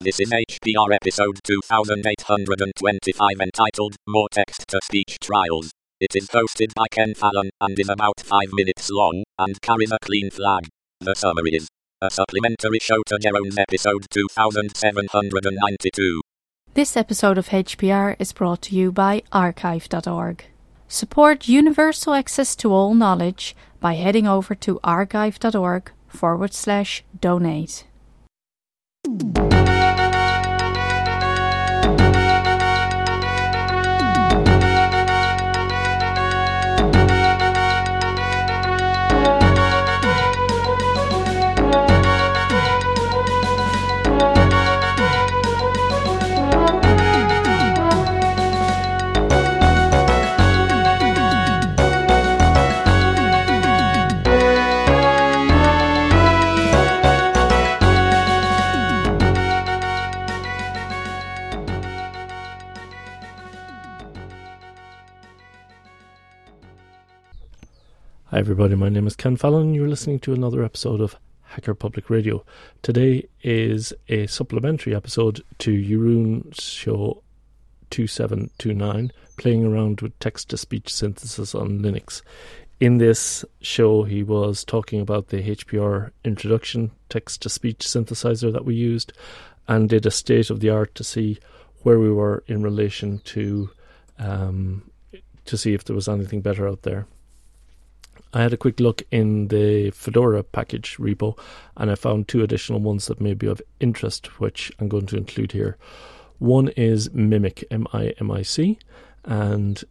This is HPR episode 2825 entitled More Text to Speech Trials. It is hosted by Ken Fallon and is about 5 minutes long and carries a clean flag. The summary is a supplementary show to Jeroen's episode 2792. This episode of HPR is brought to you by archive.org. Support universal access to all knowledge by heading over to archive.org forward slash donate. Hi, everybody. My name is Ken Fallon. You're listening to another episode of Hacker Public Radio. Today is a supplementary episode to Jeroen's show 2729, playing around with text to speech synthesis on Linux. In this show, he was talking about the HPR introduction text to speech synthesizer that we used and did a state of the art to see where we were in relation to um, to see if there was anything better out there. I had a quick look in the Fedora package repo and I found two additional ones that may be of interest, which I'm going to include here. One is Mimic, M I M I C, and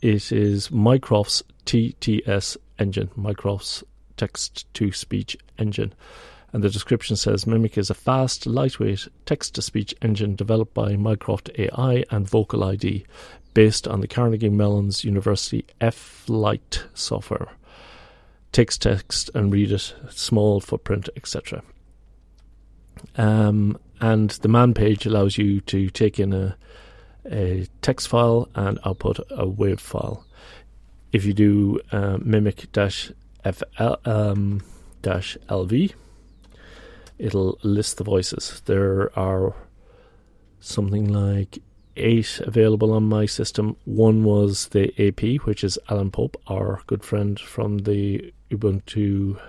it is Mycroft's TTS engine, Mycroft's text to speech engine. And the description says Mimic is a fast, lightweight text to speech engine developed by Mycroft AI and VocalID, based on the Carnegie Mellon's University F Lite software takes text and read it, small footprint, etc. Um, and the man page allows you to take in a, a text file and output a WAV file. If you do uh, mimic dash FL um, dash LV, it'll list the voices. There are something like eight available on my system. One was the AP, which is Alan Pope, our good friend from the Ubuntu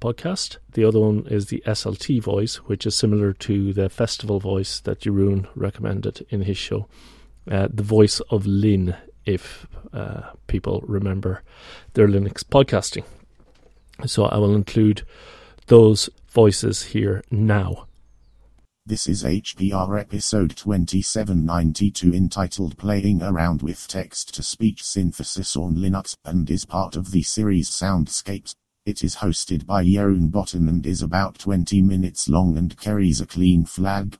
podcast. The other one is the SLT voice, which is similar to the festival voice that Jeroen recommended in his show. Uh, the voice of Lynn, if uh, people remember their Linux podcasting. So I will include those voices here now. This is HPR episode 2792 entitled Playing Around with Text to Speech Synthesis on Linux and is part of the series Soundscapes. It is hosted by Jeroen Baten and is about 20 minutes long and carries a clean flag.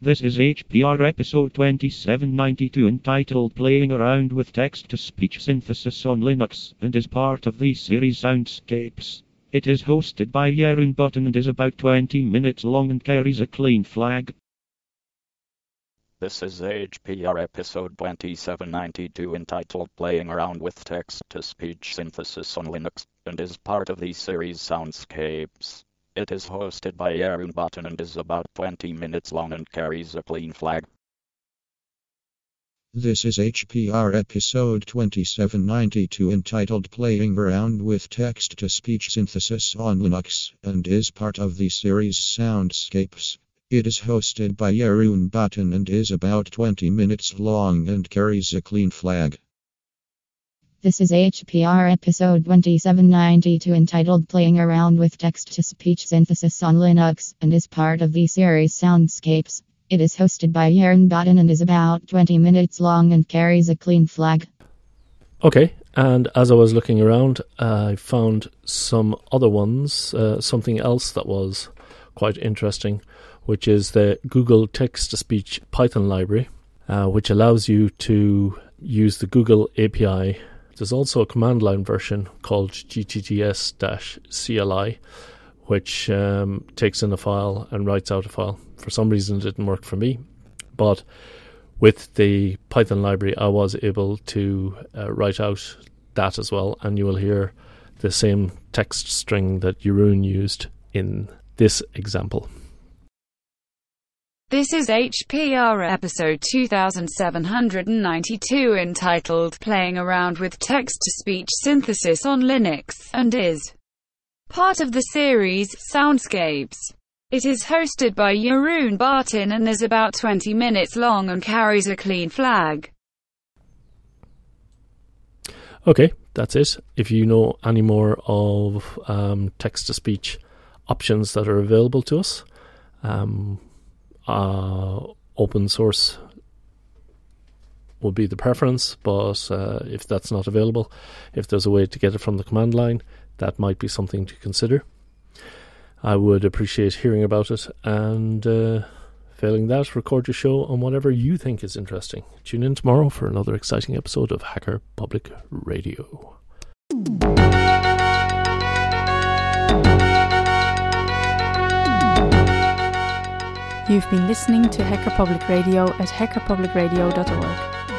This is HPR episode 2792 entitled Playing Around with Text to Speech Synthesis on Linux and is part of the series Soundscapes. It is hosted by Jeroen Baten and is about 20 minutes long and carries a clean flag. This is HPR episode 2792 entitled Playing Around with Text to Speech Synthesis on Linux and is part of the series Soundscapes. It is hosted by Jeroen Baten and is about 20 minutes long and carries a clean flag. This is HPR episode 2792 entitled Playing Around with Text to Speech Synthesis on Linux and is part of the series Soundscapes. It is hosted by Jeroen Baten and is about 20 minutes long and carries a clean flag. This is HPR episode 2792 entitled Playing Around with Text to Speech Synthesis on Linux and is part of the series Soundscapes. It is hosted by Jeroen Baten and is about 20 minutes long and carries a clean flag. Okay, and as I was looking around, I found some other ones, uh, something else that was quite interesting, which is the Google Text to Speech Python library, uh, which allows you to use the Google API. There's also a command line version called GTTS CLI, which um, takes in a file and writes out a file. For some reason, it didn't work for me, but with the Python library, I was able to uh, write out that as well, and you will hear the same text string that Jeroen used in this example. This is HPR episode 2792 entitled Playing Around with Text-to-Speech Synthesis on Linux, and is part of the series Soundscapes. It is hosted by Jeroen Baten and is about 20 minutes long and carries a clean flag. Okay, that's it. If you know any more of um, text to speech options that are available to us, um, uh, open source would be the preference, but uh, if that's not available, if there's a way to get it from the command line, that might be something to consider. I would appreciate hearing about it, and uh, failing that, record your show on whatever you think is interesting. Tune in tomorrow for another exciting episode of Hacker Public Radio. You've been listening to Hacker Public Radio at hackerpublicradio.org.